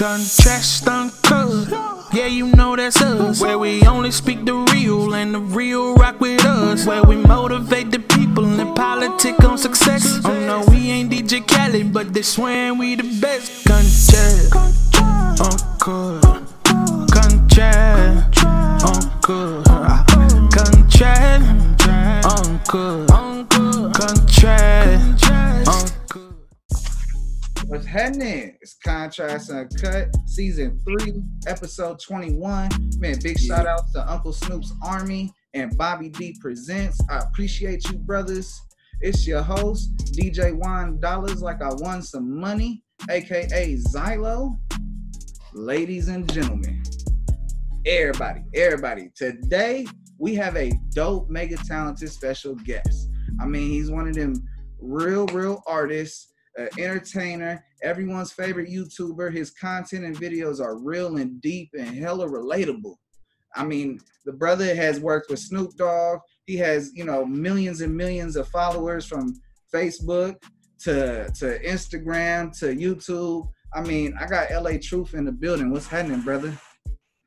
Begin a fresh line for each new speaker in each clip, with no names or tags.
Contrast uncut. Yeah, you know that's us. Where we only speak the real and the real rock with us. Where we motivate the people and politic on success. Oh no, we ain't DJ Khaled, but they swearing we the best. Contrast uncut. Contrast uncut.
Happening? It's Contrast Uncut, season three, episode 21. Man, big shout out to Uncle Snoop's Army and Bobby D Presents. I appreciate you, brothers. It's your host, DJ Juan Dollars, like I won some money, aka Xylo. Ladies and gentlemen, everybody, everybody, today we have a dope, mega talented special guest. I mean, he's one of them real, real artists uh, entertainer, everyone's favorite YouTuber. His content and videos are real and deep and hella relatable. I mean, the brother has worked with Snoop Dogg. He has, you know, millions and millions of followers from Facebook to to Instagram to YouTube. I mean, I got LA Truth in the building. What's happening, brother?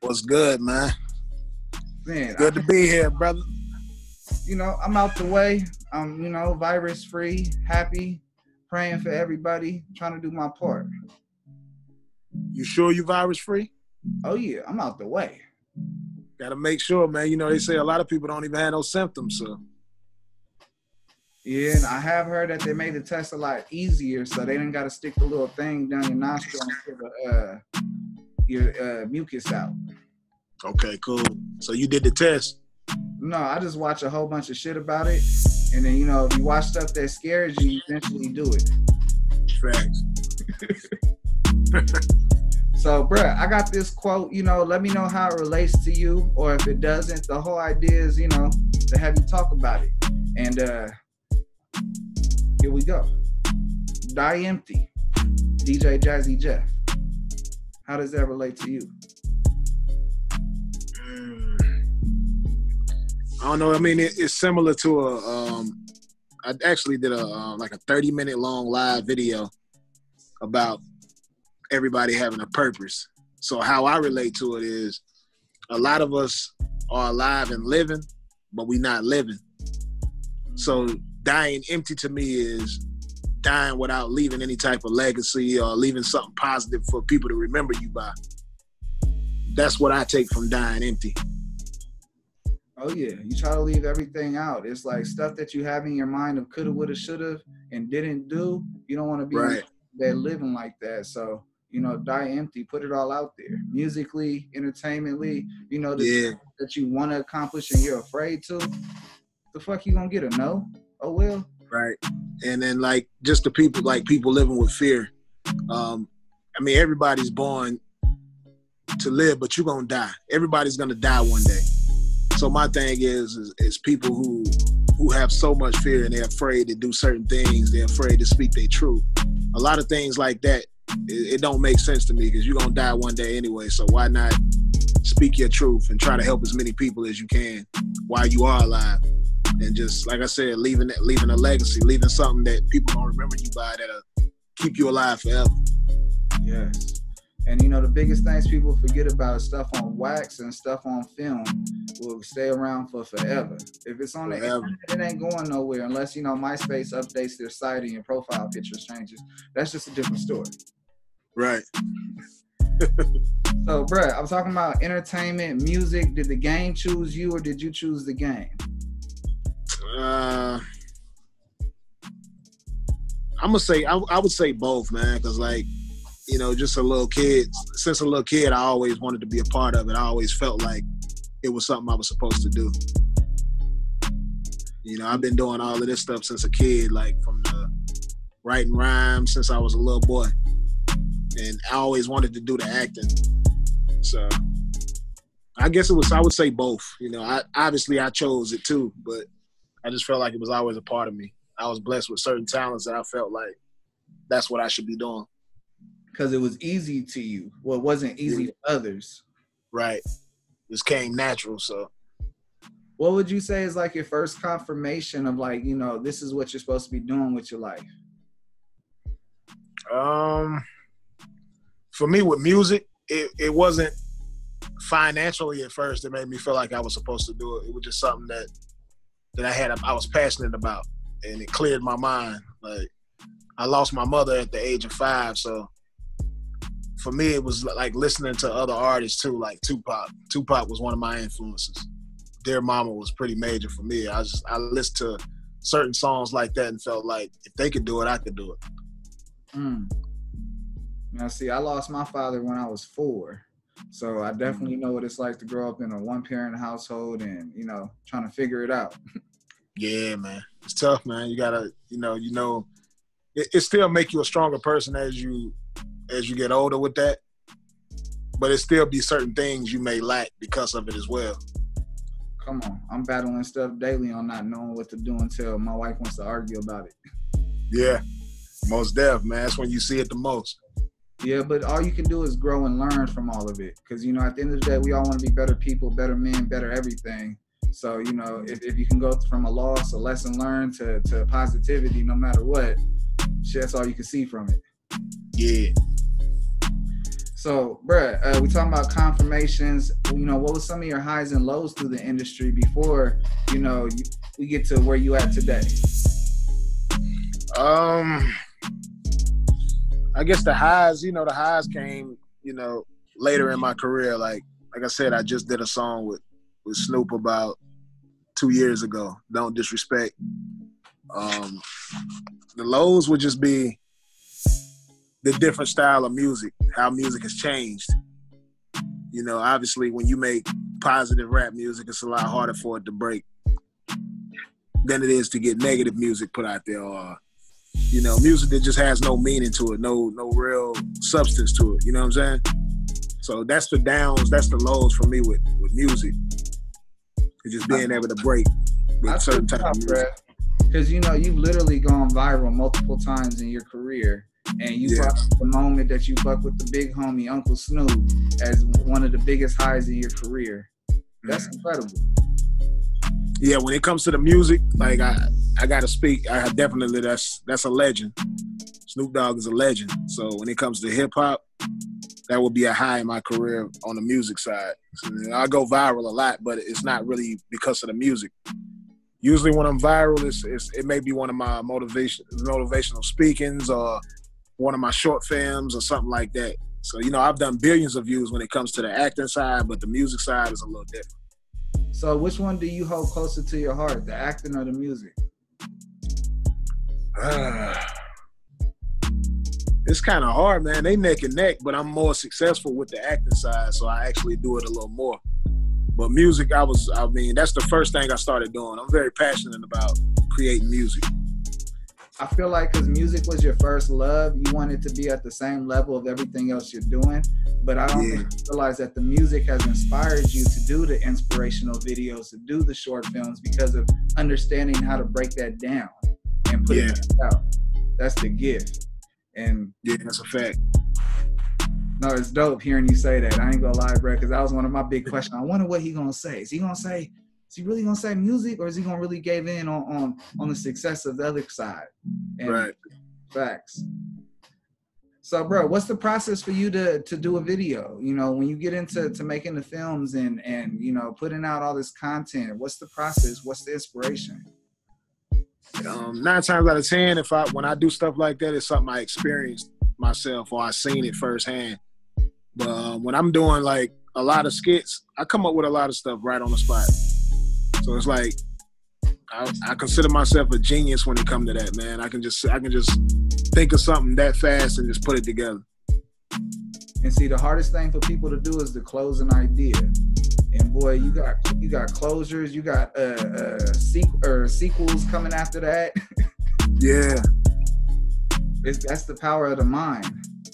What's good, man?
Man,
Good to be here, brother.
you know, I'm out the way. I'm, you know, virus free, happy, praying for everybody, trying to do my part.
You sure you virus free?
Oh yeah, I'm out the way.
Got to make sure, man. You know they say a lot of people don't even have no symptoms, so
Yeah, and I have heard that they made the test a lot easier, so they didn't got to stick the little thing down your nostril and get the, uh, your uh, mucus out.
okay, cool. So you did the test.
No, I just watched a whole bunch of shit about it, and then you know if you watch stuff that scares you, you eventually do it.
Facts.
So, bruh, I got this quote. You know, let me know how it relates to you, or if it doesn't. The whole idea is, you know, to have you talk about it. And uh here we go. Die empty. DJ Jazzy Jeff. How does that relate to you?
I don't know. I mean, it, it's similar to a. Um, I actually did a uh, like a thirty minute long live video about everybody having a purpose. So how I relate to it is, a lot of us are alive and living, but we not living. So dying empty to me is dying without leaving any type of legacy or leaving something positive for people to remember you by. That's what I take from dying empty.
Oh yeah, you try to leave everything out. It's like stuff that you have in your mind of coulda, woulda, shoulda, and didn't do. You don't want to be
Right.
that living like that. So you know, die empty. Put it all out there, musically, entertainmentally. You know, the
Yeah.
that you want to accomplish and you're afraid to. The fuck you gonna get a no? Oh well.
right and then like just the people like people living with fear um i mean everybody's born to live but you're gonna die everybody's gonna die one day so my thing is is, is people who who have so much fear and they're afraid to do certain things they're afraid to speak their truth a lot of things like that it, it don't make sense to me because you're gonna die one day anyway so why not speak your truth and try to help as many people as you can while you are alive and just like I said, leaving leaving a legacy, leaving something that people don't remember you by that'll keep you alive forever.
Yes. And you know the biggest things people forget about is stuff on wax and stuff on film will stay around for forever. If it's on the internet, it ain't going nowhere unless you know MySpace updates their site and your profile picture changes. That's just a different story.
Right.
So, bruh, I'm talking about entertainment, music. Did the game choose you or did you choose the game?
Uh, I'm gonna say I, I would say both, man, because like you know, just a little kid. Since a little kid, I always wanted to be a part of it. I always felt like it was something I was supposed to do. You know, I've been doing all of this stuff since a kid, like from the writing rhymes since I was a little boy, and I always wanted to do the acting. So I guess it was. I would say both. You know, I obviously I chose it too, but I just felt like it was always a part of me. I was blessed with certain talents that I felt like that's what I should be doing.
Because it was easy to you. Well, it wasn't easy for others.
Right. This came natural, so
What would you say is like your first confirmation of like, you know, this is what you're supposed to be doing with your life?
um for me with music, it, it wasn't financially at first. It made me feel like I was supposed to do it. It was just something that that I had I was passionate about, and it cleared my mind. Like I lost my mother at the age of five, so for me it was like listening to other artists too, like Tupac. Tupac was one of my influences. Dear Mama was pretty major for me. I just I listened to certain songs like that and felt like if they could do it, I could do it.
Mm. Now, see, I lost my father when I was four. So I definitely know what it's like to grow up in a one parent household and, you know, trying to figure it out.
yeah, man. It's tough, man. You gotta, you know, you know, it, it still make you a stronger person as you as you get older with that. But it still be certain things you may lack because of it as well.
Come on. I'm battling stuff daily on not knowing what to do until my wife wants to argue about it.
Yeah. Most deaf, man. That's when you see it the most.
Yeah, but all you can do is grow and learn from all of it. Because, you know, at the end of the day, we all want to be better people, better men, better everything. So, you know, if, if you can go from a loss, a lesson learned to, to positivity, no matter what, shit, that's all you can see from it.
Yeah.
So, bruh, uh, we talking about confirmations. You know, what was some of your highs and lows through the industry before, you know, you, we get to where you at today?
Um, I guess the highs, you know, the highs came, you know, later in my career. Like like I said, I just did a song with with Snoop about two years ago. Don't disrespect. Um, the lows would just be the different style of music, how music has changed. You know, obviously, when you make positive rap music, it's a lot harder for it to break than it is to get negative music put out there or you know, music that just has no meaning to it, no no real substance to it. You know what I'm saying? So that's the downs, that's the lows for me with with music. It's just being able to break with certain type of music.
Because you know you've literally gone viral multiple times in your career, and you yeah. the moment that you buck with the big homie Uncle Snoop as one of the biggest highs in your career. That's mm-hmm. incredible.
Yeah, when it comes to the music, like I I gotta speak. I definitely that's that's a legend. Snoop Dogg is a legend. So when it comes to hip hop, that would be a high in my career on the music side. So, you know, I go viral a lot, but it's not really because of the music. Usually when I'm viral, it's, it's, it may be one of my motivation motivational speakings or one of my short films or something like that. So you know, I've done billions of views when it comes to the acting side, but the music side is a little different.
So which one do you hold closer to your heart, the acting or the music?
it's kind of hard, man. They neck and neck, but I'm more successful with the acting side, so I actually do it a little more. But music, I was, I mean, that's the first thing I started doing. I'm very passionate about creating music.
I feel like because music was your first love, you wanted to be at the same level of everything else you're doing. But I don't yeah. realize that the music has inspired you to do the inspirational videos, to do the short films because of understanding how to break that down and put yeah. it out. That's the gift. And
yeah, that's a fact.
No, it's dope hearing you say that. I ain't gonna lie, bro, because that was one of my big questions. I wonder what he gonna say. Is he gonna say? Is he really gonna say music, or is he gonna really give in on on on the success of the other side?
And right.
Facts. So, bro, what's the process for you to to do a video? You know, when you get into to making the films and and you know putting out all this content, what's the process? What's the inspiration?
Um, nine times out of ten, if I when I do stuff like that, it's something I experienced myself or I seen it firsthand. But um, when I'm doing like a lot of skits, I come up with a lot of stuff right on the spot. So it's like I, I consider myself a genius when it comes to that, man. I can just I can just think of something that fast and just put it together.
And see, the hardest thing for people to do is to close an idea. And boy, you got you got closures, you got uh, uh sequ- or sequels coming after that.
yeah,
it's, that's the power of the mind.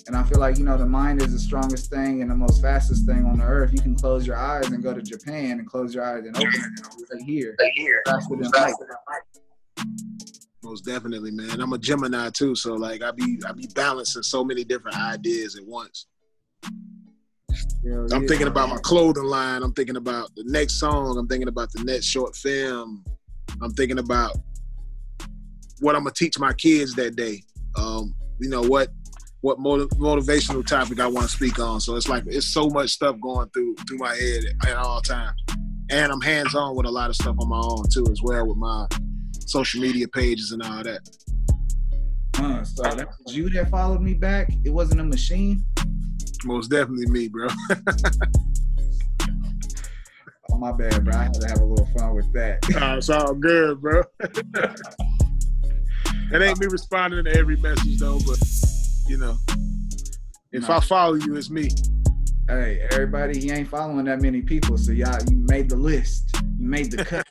And I feel like you know the mind is the strongest thing and the most fastest thing on the earth. You can close your eyes and go to Japan, and close your eyes and open it right here, right here, faster than light.
Most definitely, man. I'm a Gemini too, so like I be I be balancing so many different ideas at once. I'm thinking about my clothing line. I'm thinking about the next song. I'm thinking about the next short film. I'm thinking about what I'm gonna teach my kids that day. Um, you know what what motiv- motivational topic I want to speak on. So it's like it's so much stuff going through through my head at all times, and I'm hands on with a lot of stuff on my own too, as well with my social media pages and all that.
Huh, so that was you that followed me back. It wasn't a machine.
Most definitely me, bro.
oh my bad, bro. I had to have a little fun with that.
Nah, it's all good, bro. it ain't me responding to every message though, but you know, if
No.
I follow you, it's me.
Hey, everybody, he ain't following that many people, so y'all, you made the list. You made the cut.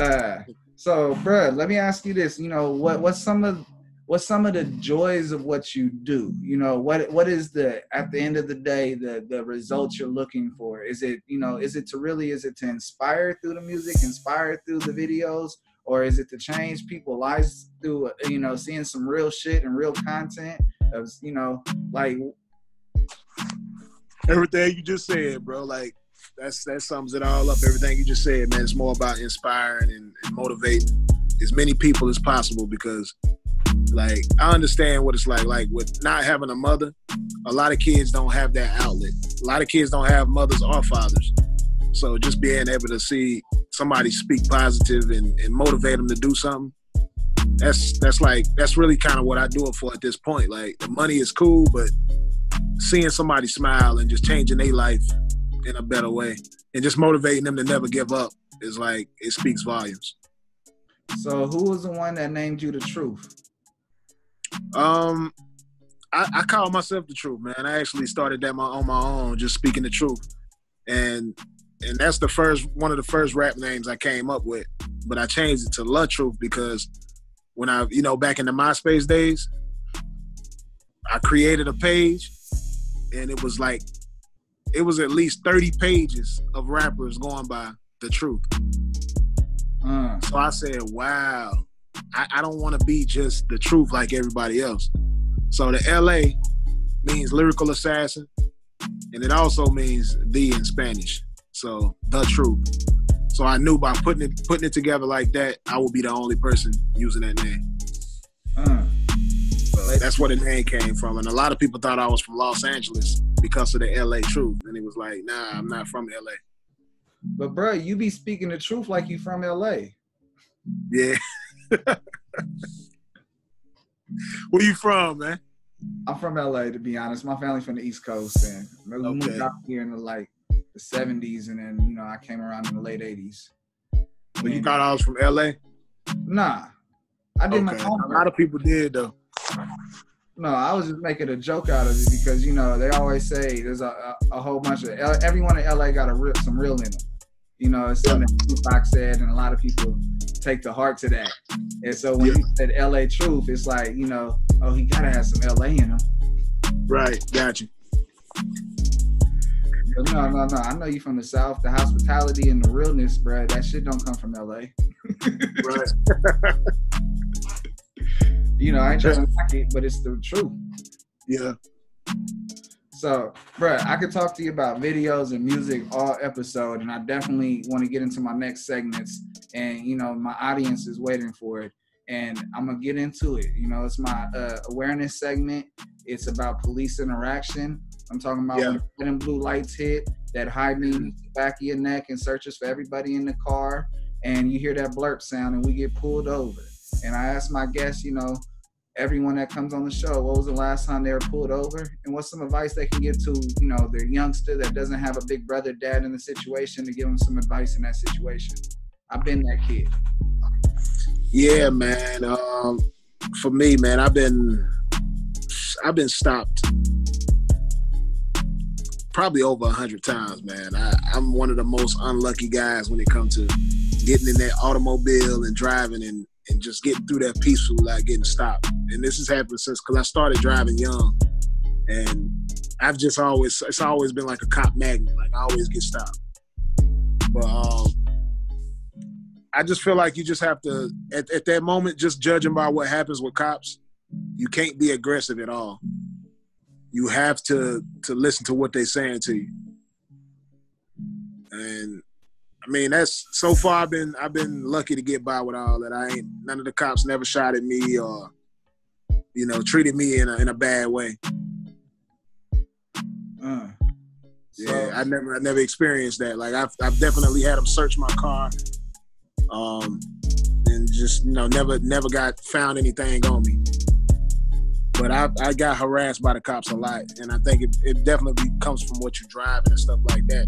uh, so, bruh, let me ask you this. You know, what what's some of what's some of the joys of what you do? You know, what what is the at the end of the day the the results you're looking for? Is it you know is it to really is it to inspire through the music, inspire through the videos, or is it to change people's lives through you know seeing some real shit and real content? Of you know like
Everything you just said, bro. Like that's that sums it all up. Everything you just said, man. It's more about inspiring and, and motivating as many people as possible because, like, I understand what it's like. Like with not having a mother, a lot of kids don't have that outlet. A lot of kids don't have mothers or fathers. So just being able to see somebody speak positive and, and motivate them to do something, that's that's like that's really kind of what I do it for at this point. Like the money is cool, but seeing somebody smile and just changing their life in a better way and just motivating them to never give up is like it speaks volumes.
So who was the one that named you the truth?
Um, I, I call myself the truth, man. I actually started that my, on my own, just speaking the truth, and and that's the first one of the first rap names I came up with. But I changed it to La Truth because when I, you know, back in the MySpace days, I created a page, and it was like it was at least thirty pages of rappers going by the truth.
Uh,
So I said, wow, I, I don't want to be just the truth like everybody else. So the LA means lyrical assassin, and it also means the in Spanish. So the truth. So I knew by putting it putting it together like that, I would be the only person using that name.
uh.
So that's where the name came from. And a lot of people thought I was from Los Angeles because of the LA truth. And it was like, nah, I'm not from LA.
But bro, you be speaking the truth like you from LA.
Yeah. Where you from, man?
I'm from LA to be honest. My family's from the East Coast and we moved out here in the like the 70s and then you know I came around in the late 80s.
But you thought I was from LA?
Nah. I did my
Okay. A lot of people did though.
No, I was just making a joke out of it because you know they always say there's a, a, a whole bunch of L- everyone in LA got a real, some real in them. You know, it's something that Tupac said, and a lot of people take to heart to that. And so when
Yeah.
you said LA truth, it's like you know, oh, he gotta have some LA in him.
Right, got you.
But no, no, no. I know you from the South. The hospitality and the realness, bruh, that shit don't come from LA.
Right.
You know, I ain't trying to knock it, but it's the truth.
Yeah.
So, bruh, I could talk to you about videos and music all episode, and I definitely want to get into my next segments. And you know, my audience is waiting for it, and I'm gonna get into it. You know, it's my uh, awareness segment. It's about police interaction. I'm talking about
Yeah.
when the red and blue lights hit, that high beam the back of your neck and searches for everybody in the car, and you hear that blurp sound, and we get pulled over. And I ask my guests, you know, everyone that comes on the show, what was the last time they were pulled over? And what's some advice they can give to, you know, their youngster that doesn't have a big brother, dad in the situation to give them some advice in that situation? I've been that kid.
Yeah, man. Um, for me, man, I've been I've been stopped probably over a hundred times, man. I, I'm one of the most unlucky guys when it comes to getting in that automobile and driving and, and just getting through that peaceful without getting stopped. And this has happened since because I started driving young, and I've just always it's always been like a cop magnet. Like I always get stopped. But um, I just feel like you just have to at, at that moment, just judging by what happens with cops, you can't be aggressive at all. You have to to listen to what they're saying to you. And I mean that's so far I've been I've been lucky to get by with all that. I ain't none of the cops never shot at me or you know, treated me in a in a bad way.
Uh,
Yeah,
so-
I never I never experienced that. Like I've I've definitely had them search my car, um, and just you know never never got found anything on me. But I I got harassed by the cops a lot, and I think it, it definitely comes from what you're driving and stuff like that.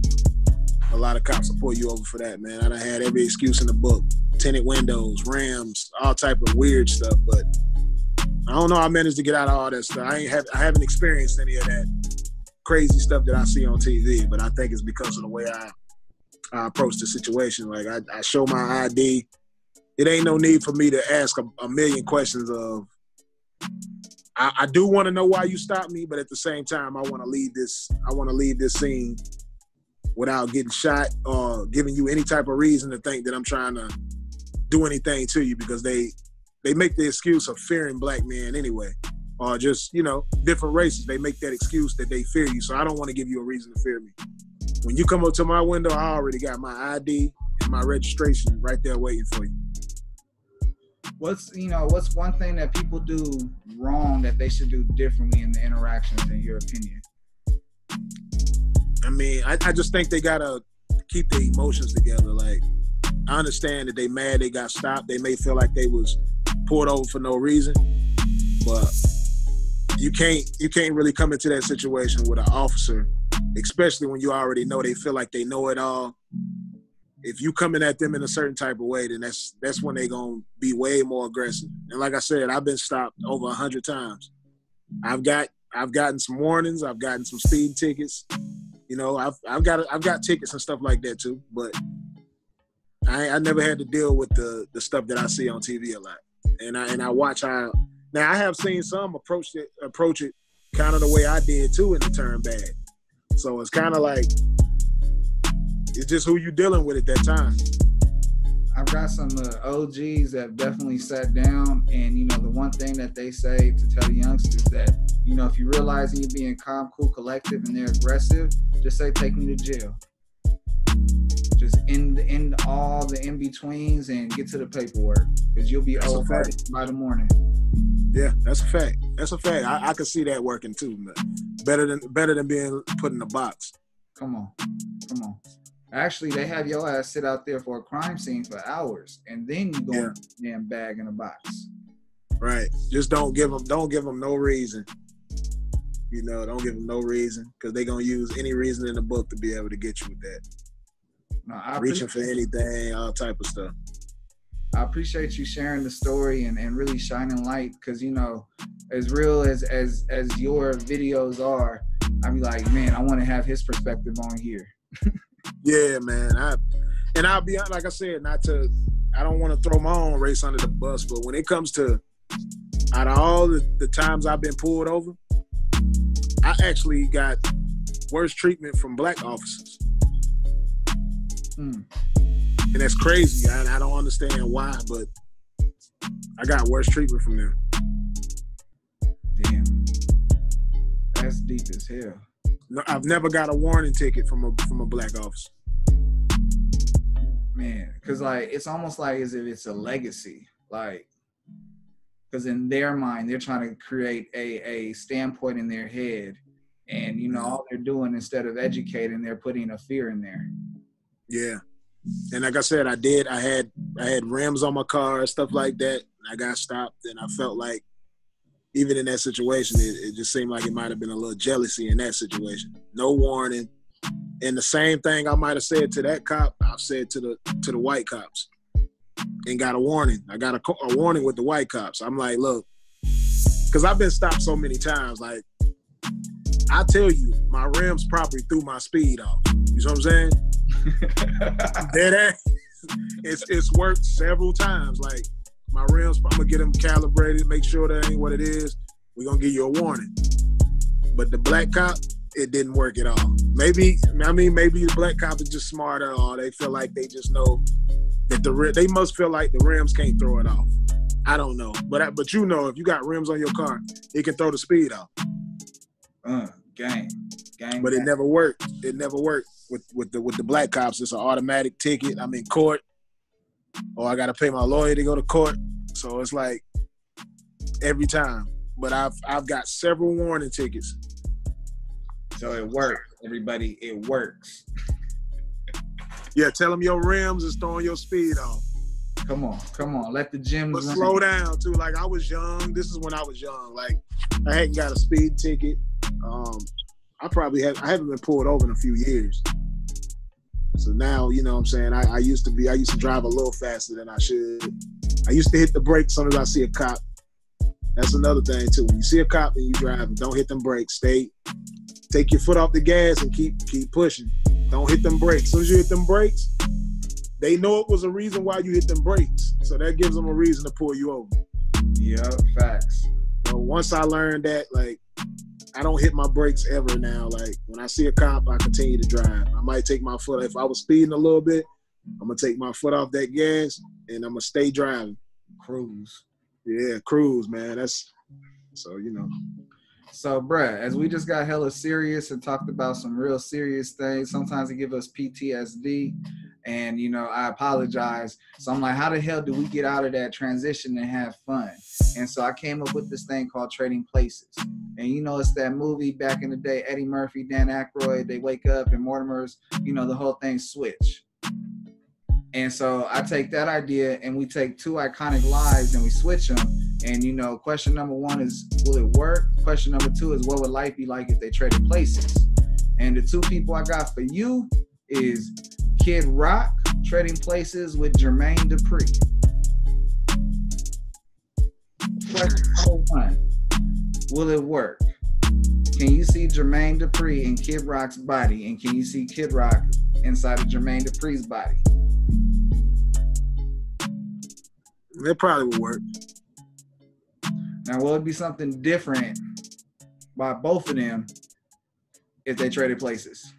A lot of cops will pull you over for that, man. I had every excuse in the book: tinted windows, rims, all type of weird stuff. But I don't know. I managed to get out of all that stuff. I ain't have I haven't experienced any of that crazy stuff that I see on TV, but I think it's because of the way I, I approach the situation. Like I, I show my ID. It ain't no need for me to ask a, a million questions of. I, I do want to know why you stopped me, but at the same time, I want to leave this. I want to leave this scene without getting shot or giving you any type of reason to think that I'm trying to do anything to you because they they make the excuse of fearing black men anyway. Or just you know different races. They make that excuse that they fear you. So i don't want to give you a reason to fear me. When you come up to my window i already got my id and my registration right there waiting for you
what's you know what's one thing that people do wrong that they should do differently in the interactions in your opinion?
I mean i, I just think they gotta keep their emotions together. Like i understand that they mad they got stopped. They may feel like they was pulled over for no reason but you can't you can't really come into that situation with an officer especially when you already know they feel like they know it all if you coming at them in a certain type of way then that's that's when they gonna be way more aggressive. And like i said i've been stopped over a hundred times. I've got i've gotten some warnings i've gotten some speed tickets. You know i've i've got i've got tickets and stuff like that too but i i never had to deal with the the stuff that i see on tv a lot. And i and i watch how now I have seen some approach it approach it kind of the way I did too in the turn bad. So it's kind of like it's just who you dealing with at that time.
I've got some uh, OGs that definitely sat down, and you know, the one thing that they say to tell the youngsters that you know, if you realize you're being calm, cool, collective, and they're aggressive, just say, "Take me to jail." Just end end all the in betweens and get to the paperwork because you'll be
That's
old by the morning.
Yeah, that's a fact. That's a fact. I, I can see that working too. Better than better than being put in a box.
Come on, come on. Actually, they have your ass sit out there for a crime scene for hours, and then you go
Yeah.
damn bag in a box.
Right. Just don't give them don't give them no reason. You know, don't give them no reason because they're gonna use any reason in the book to be able to get you with that.
No, I
Reaching for anything, all type of stuff.
I appreciate you sharing the story and, and really shining light because you know, as real as as as your videos are, I be like, man, I want to have his perspective on here.
Yeah, man. I and I'll be like I said, not to I don't want to throw my own race under the bus, but when it comes to out of all the, the times I've been pulled over, I actually got worse treatment from black officers.
Hmm.
And that's crazy. I, I don't understand why, but I got worse treatment from them.
Damn, that's deep as hell.
No, I've never got a warning ticket from a from a black officer.
man because like it's almost like as if it's a legacy like because in their mind they're trying to create a a standpoint in their head and you know all they're doing instead of educating they're putting a fear in there
Yeah. And like I said, I did. I had I had rims on my car, stuff like that. I got stopped, and I felt like even in that situation, it, it just seemed like it might have been a little jealousy in that situation. No warning, and the same thing I might have said to that cop, I've said to the to the white cops, and got a warning. I got a, a warning with the white cops. I'm like, look, because I've been stopped so many times. Like, I tell you, my rims probably threw my speed off. You know what I'm saying? Dead ass. It's it's worked several times. Like my rims, I'm gonna get them calibrated, make sure that ain't what it is. We're gonna give you a warning. But the black cop, it didn't work at all. Maybe I mean maybe the black cop is just smarter, or they feel like they just know that the they must feel like the rims can't throw it off. I don't know, but I, but you know if you got rims on your car, it can throw the speed off.
uh gang gang
But it never worked. It never worked with with the with the black cops. It's an automatic ticket. I'm in court, or I got to pay my lawyer to go to court. So it's like every time. but I've I've got several warning tickets.
So it works, everybody. It works.
Yeah, tell them your rims is throwing your speed off.
Come on, come on. Let the gym.
But
run.
slow down too. Like I was young. This is when I was young. Like I hadn't got a speed ticket. Um, I probably have. I haven't been pulled over in a few years. So now, you know what I'm saying? I, I used to be, I used to drive a little faster than I should. I used to hit the brakes as soon as I see a cop. That's another thing too. When you see a cop and you drive, don't hit them brakes. Stay, take your foot off the gas and keep keep pushing. Don't hit them brakes. As soon as you hit them brakes, they know it was a reason why you hit them brakes. So that gives them a reason to pull you over.
Yeah, facts.
So once I learned that, like, I don't hit my brakes ever now. Like when I see a cop, I continue to drive. I might take my foot. If I was speeding a little bit, I'm gonna take my foot off that gas and I'm gonna stay driving.
Cruise.
Yeah, cruise, man. That's so you know.
So, bruh, as we just got hella serious and talked about some real serious things, sometimes it give us PTSD. And, you know, I mm-hmm. apologize. So I'm like, how the hell do we get out of that transition and have fun? And so I came up with this thing called Trading Places. And, you know, it's that movie back in the day, Eddie Murphy, Dan Aykroyd, they wake up and Mortimer's, you know, the whole thing switch. And so I take that idea and we take two iconic lives and we switch them. And you know, question number one is, will it work? Question number two is, what would life be like if they traded places? And the two people I got for you is Kid Rock trading places with Jermaine Dupri. Question one, will it work? Can you see Jermaine Dupri in Kid Rock's body? And can you see Kid Rock inside of Jermaine Dupri's body?
It probably would work.
Now, will it be something different by both of them if they traded places?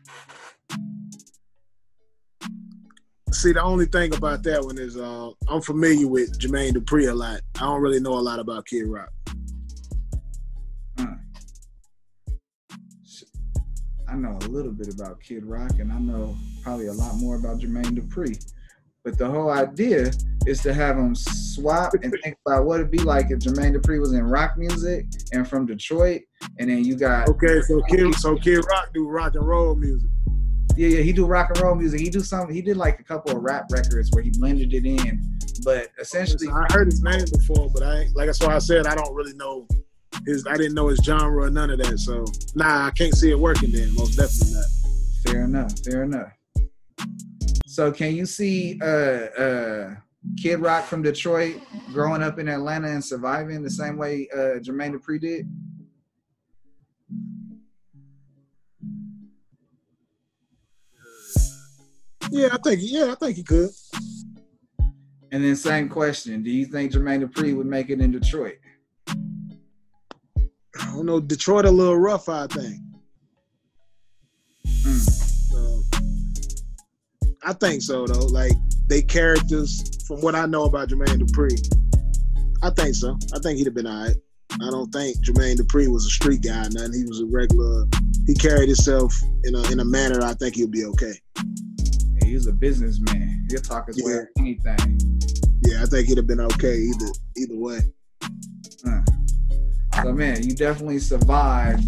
See, the only thing about that one is uh, I'm familiar with Jermaine Dupri a lot. I don't really know a lot about Kid Rock.
Uh. I know a little bit about Kid Rock, and I know probably a lot more about Jermaine Dupri. But the whole idea is to have them swap and think about what it'd be like if Jermaine Dupri was in rock music and from Detroit, and then you got
Okay, so Kid, so Kid Rock do rock and roll music.
Yeah, yeah, he do rock and roll music. He do some. He did like a couple of rap records where he blended it in. But essentially,
I heard his name before, but I like that's why I said I don't really know his. I didn't know his genre or none of that. So nah, I can't see it working. Then most definitely not.
fair enough. Fair enough. So can you see uh, uh, Kid Rock from Detroit growing up in Atlanta and surviving the same way uh, Jermaine Dupri did?
Yeah, I think. Yeah, I think he could.
And then same question: Do you think Jermaine Dupri would make it in Detroit?
I don't know. Detroit a little rough. I think.
Mm.
So, I think so though. Like they characters, from what I know about Jermaine Dupri, I think so. I think he'd have been alright. I don't think Jermaine Dupri was a street guy. Nothing. He was a regular. He carried himself in a in a manner. I think he'll be okay.
Yeah, he was a businessman. He'll talk his way
Yeah.
anything.
Yeah, I think he'd have been okay either either way.
Uh. So man, you definitely survived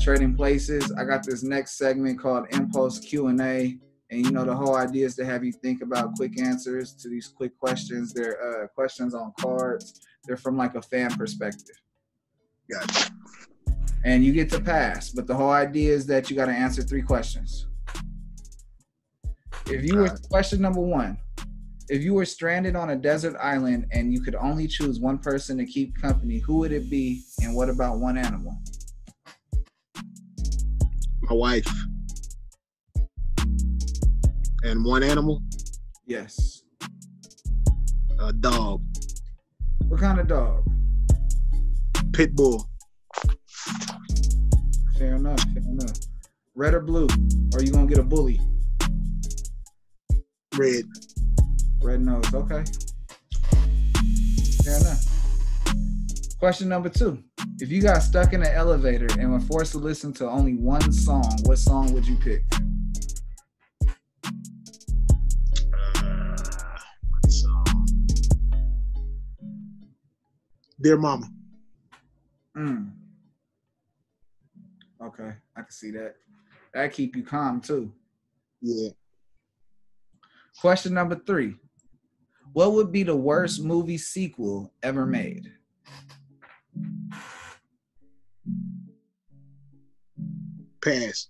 trading places. I got this next segment called Impulse Q and A, and you know the whole idea is to have you think about quick answers to these quick questions. They're uh, questions on cards. They're from like a fan perspective,
Gotcha.
and you get to pass. But the whole idea is that you got to answer three questions. If you were question number one, if you were stranded on a desert island and you could only choose one person to keep company, who would it be, and what about one animal?
My wife and one animal,
Yes.
a dog,
What kind of dog?
pit bull.
Fair enough. Fair enough. Red or blue? Or you gonna get a bully?
Red.
Red nose. Okay. Fair enough. Question number two. If you got stuck in an elevator and were forced to listen to only one song, what song would you pick?
Uh, dear mama.
Mm. Okay, I can see that. That keep you calm too.
Yeah.
Question number three. What would be the worst movie sequel ever made?
Pass.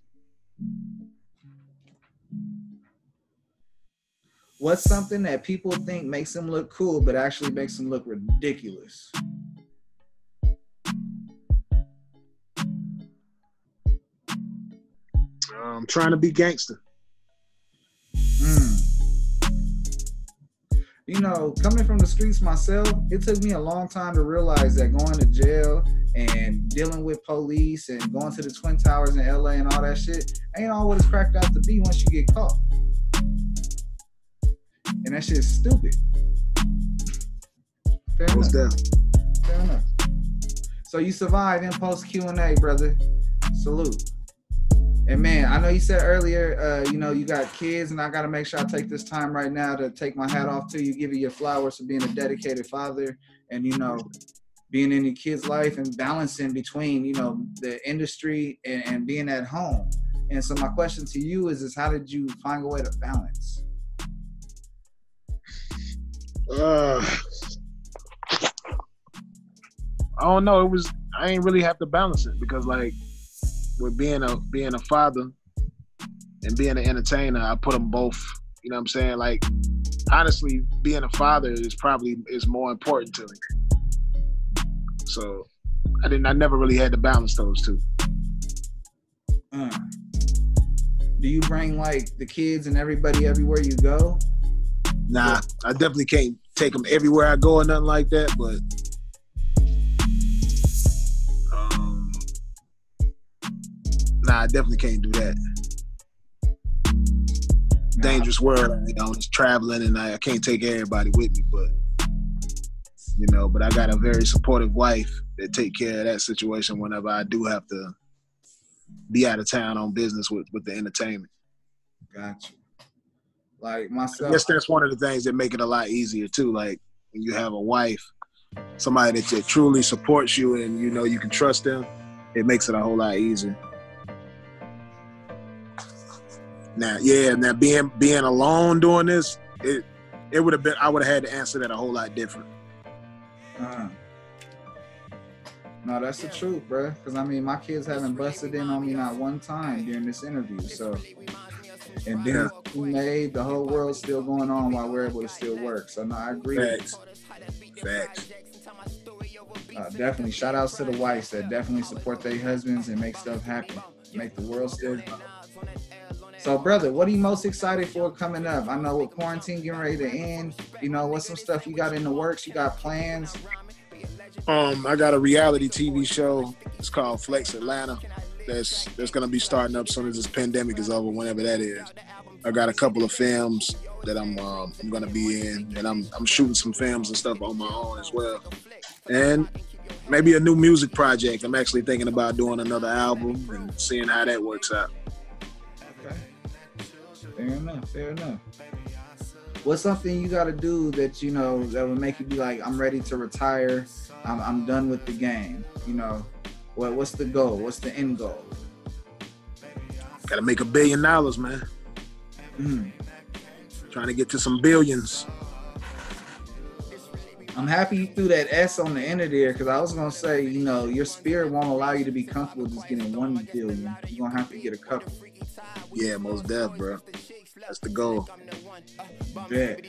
What's something that people think makes them look cool, but actually makes them look ridiculous?
I'm trying to be gangster.
You know, coming from the streets myself, it took me a long time to realize that going to jail and dealing with police and going to the Twin Towers in LA and all that shit ain't all what it's cracked out to be once you get caught. And that shit is stupid. Fair
Most
enough. Fair enough. So you survived Impulse Q and A, brother. Salute. And man, I know you said earlier, uh, you know, you got kids, and I got to make sure I take this time right now to take my hat off to you, give you your flowers for being a dedicated father, and you know, being in your kid's life and balancing between, you know, the industry and, and being at home. And so my question to you is, is how did you find a way to balance?
Uh, I don't know. It was I ain't really have to balance it because like with being a being a father and being an entertainer, I put them both. You know what I'm saying? Like honestly, being a father is probably is more important to me. So I didn't. I never really had to balance those two.
Uh, do you bring like the kids and everybody everywhere you go?
Nah, I definitely can't take them everywhere I go or nothing like that. But nah, I definitely can't do that.
Nah,
Dangerous world, you know, it's traveling, and I, I can't take everybody with me. But you know, but I got a very supportive wife that take care of that situation whenever I do have to be out of town on business with with the entertainment.
Got you. Like
I
myself,
guess that's one of the things that make it a lot easier too. Like when you have a wife, somebody that, that truly supports you and you know you can trust them, it makes it a whole lot easier. Now, yeah, now being being alone doing this, it it would have been I would have had to answer that a whole lot different.
uh, no, that's the truth, bro. Because I mean, my kids haven't busted in on me not one time during this interview. So, and then we made the whole world still going on while we're able to still work. So, no, I agree.
Facts. Facts.
Uh, definitely, shout outs to the wives that definitely support their husbands and make stuff happen, make the world still. So, brother, what are you most excited for coming up? I know with quarantine getting ready to end, you know, what's some stuff you got in the works? You got plans?
Um, I got a reality TV show. It's called Flex Atlanta. That's that's gonna be starting up soon as this pandemic is over, whenever that is. I got a couple of films that I'm um, I'm gonna be in, and I'm I'm shooting some films and stuff on my own as well, and maybe a new music project. I'm actually thinking about doing another album and seeing how that works out.
Fair enough. Fair enough. What's something you got to do that you know that would make you be like, I'm ready to retire. I'm, I'm done with the game. You know, what what's the goal? What's the end goal?
Got to make a billion dollars, man.
Mm.
Trying to get to some billions.
I'm happy you threw that S on the end of there because I was gonna say, you know, your spirit won't allow you to be comfortable just getting one billion. You're gonna have to get a couple.
Yeah, most death, bro. That's the goal.
Bet.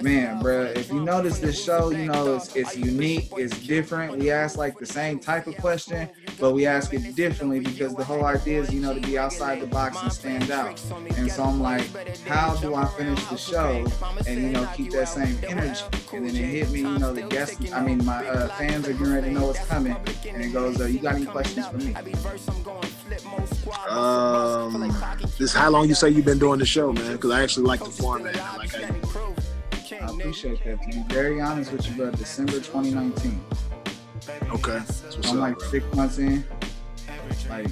Man, bro, if you notice this show, you know it's it's unique, it's different. We ask like the same type of question, but we ask it differently because the whole idea is, you know, to be outside the box and stand out. And so I'm like, how do I finish the show and you know keep that same energy? And then it hit me, you know, the guests, I mean, my uh, fans are getting to know what's coming, and it goes, uh, you got any questions for me?
Um, this how long you say you've been doing the show, man? Because I actually like the format. I like how you.
I appreciate that. To be very honest with you, bro, December 2019.
Okay.
I'm like six months in. Like,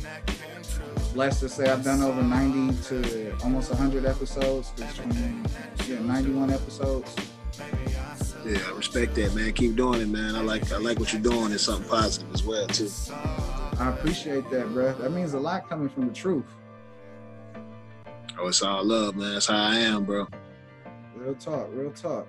blessed to say I've done over 90 to almost 100 episodes. 20, yeah, 91 episodes.
Yeah, I respect that, man. Keep doing it, man. I like I like what you're doing. It's something positive as well, too.
I appreciate that, bro. That means a lot coming from the truth.
Oh, it's all love, man. That's how I am, bro.
Real talk, real talk.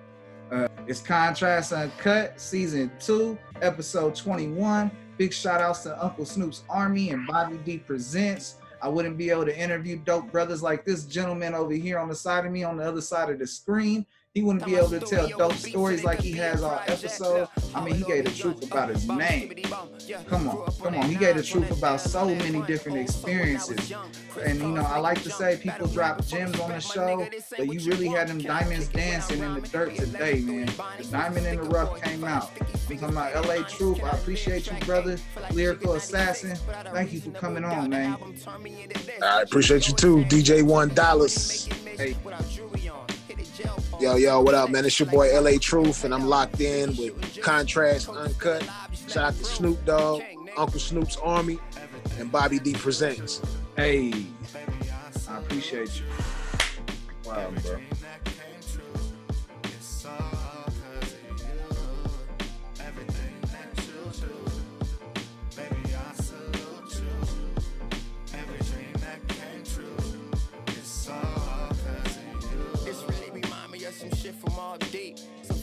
Uh, it's Contrast Uncut, season two, episode 21. Big shout outs to Uncle Snoop's Army and Bobby D Presents. I wouldn't be able to interview dope brothers like this gentleman over here on the side of me, on the other side of the screen. He wouldn't be able to tell dope stories like he has all episode. I mean, he gave the truth about his name. Come on, come on. He gave the truth about so many different experiences. And you know, I like to say people drop gems on the show, but you really had them diamonds dancing in the dirt today, man. The diamond in the rough came out. I'm talking about LA Truth. I appreciate you, brother. Lyrical Assassin. Thank you for coming on, man.
I appreciate you too, DJ One Dollars.
Hey.
Yo, yo, what up, man? It's your boy LA Truth, and I'm locked in with Contrast Uncut. Shout out to Snoop Dogg, Uncle Snoop's Army, and Bobby D Presents.
Hey. I appreciate you. Wow, bro.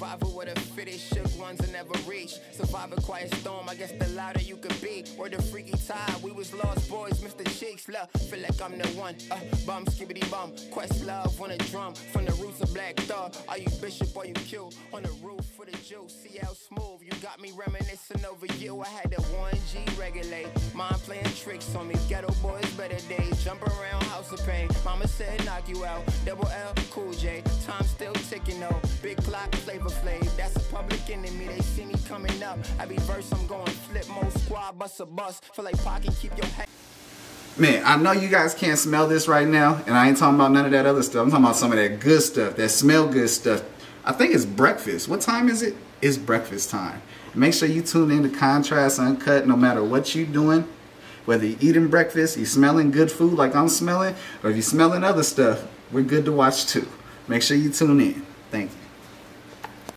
Survival with a fittest shook ones and never reach. Survive a quiet storm, I guess the louder you could be. Or the Freaky Tah, we was lost boys, Mr. Cheeks, love. Feel like I'm the one. Uh, bum, skibbity bum. Questlove on a drum. From the roots of Black Thought. Are you bishop or you kill? On the roof for the juice, see how smooth. You got me reminiscing over you. I had the 1G regulate. Mind playing tricks on me. Geto Boys, better days. Jump around, house of pain. Mama said knock you out. Double L, cool J. Time still ticking though. Big clock, flavor flav. That's public enemy. They see me coming up. Every verse I'm going Flipmode Squad, bust a bus. Feel like keep your head.
Man, I know you guys can't smell this right now, and I ain't talking about none of that other stuff. I'm talking about some of that good stuff, that smell good stuff. I think it's breakfast. What time is it? It's breakfast time. Make sure you tune in to Contrast Uncut no matter what you're doing. Whether you're eating breakfast, you're smelling good food like I'm smelling, or if you're smelling other stuff, we're good to watch too. Make sure you tune in. Thank you.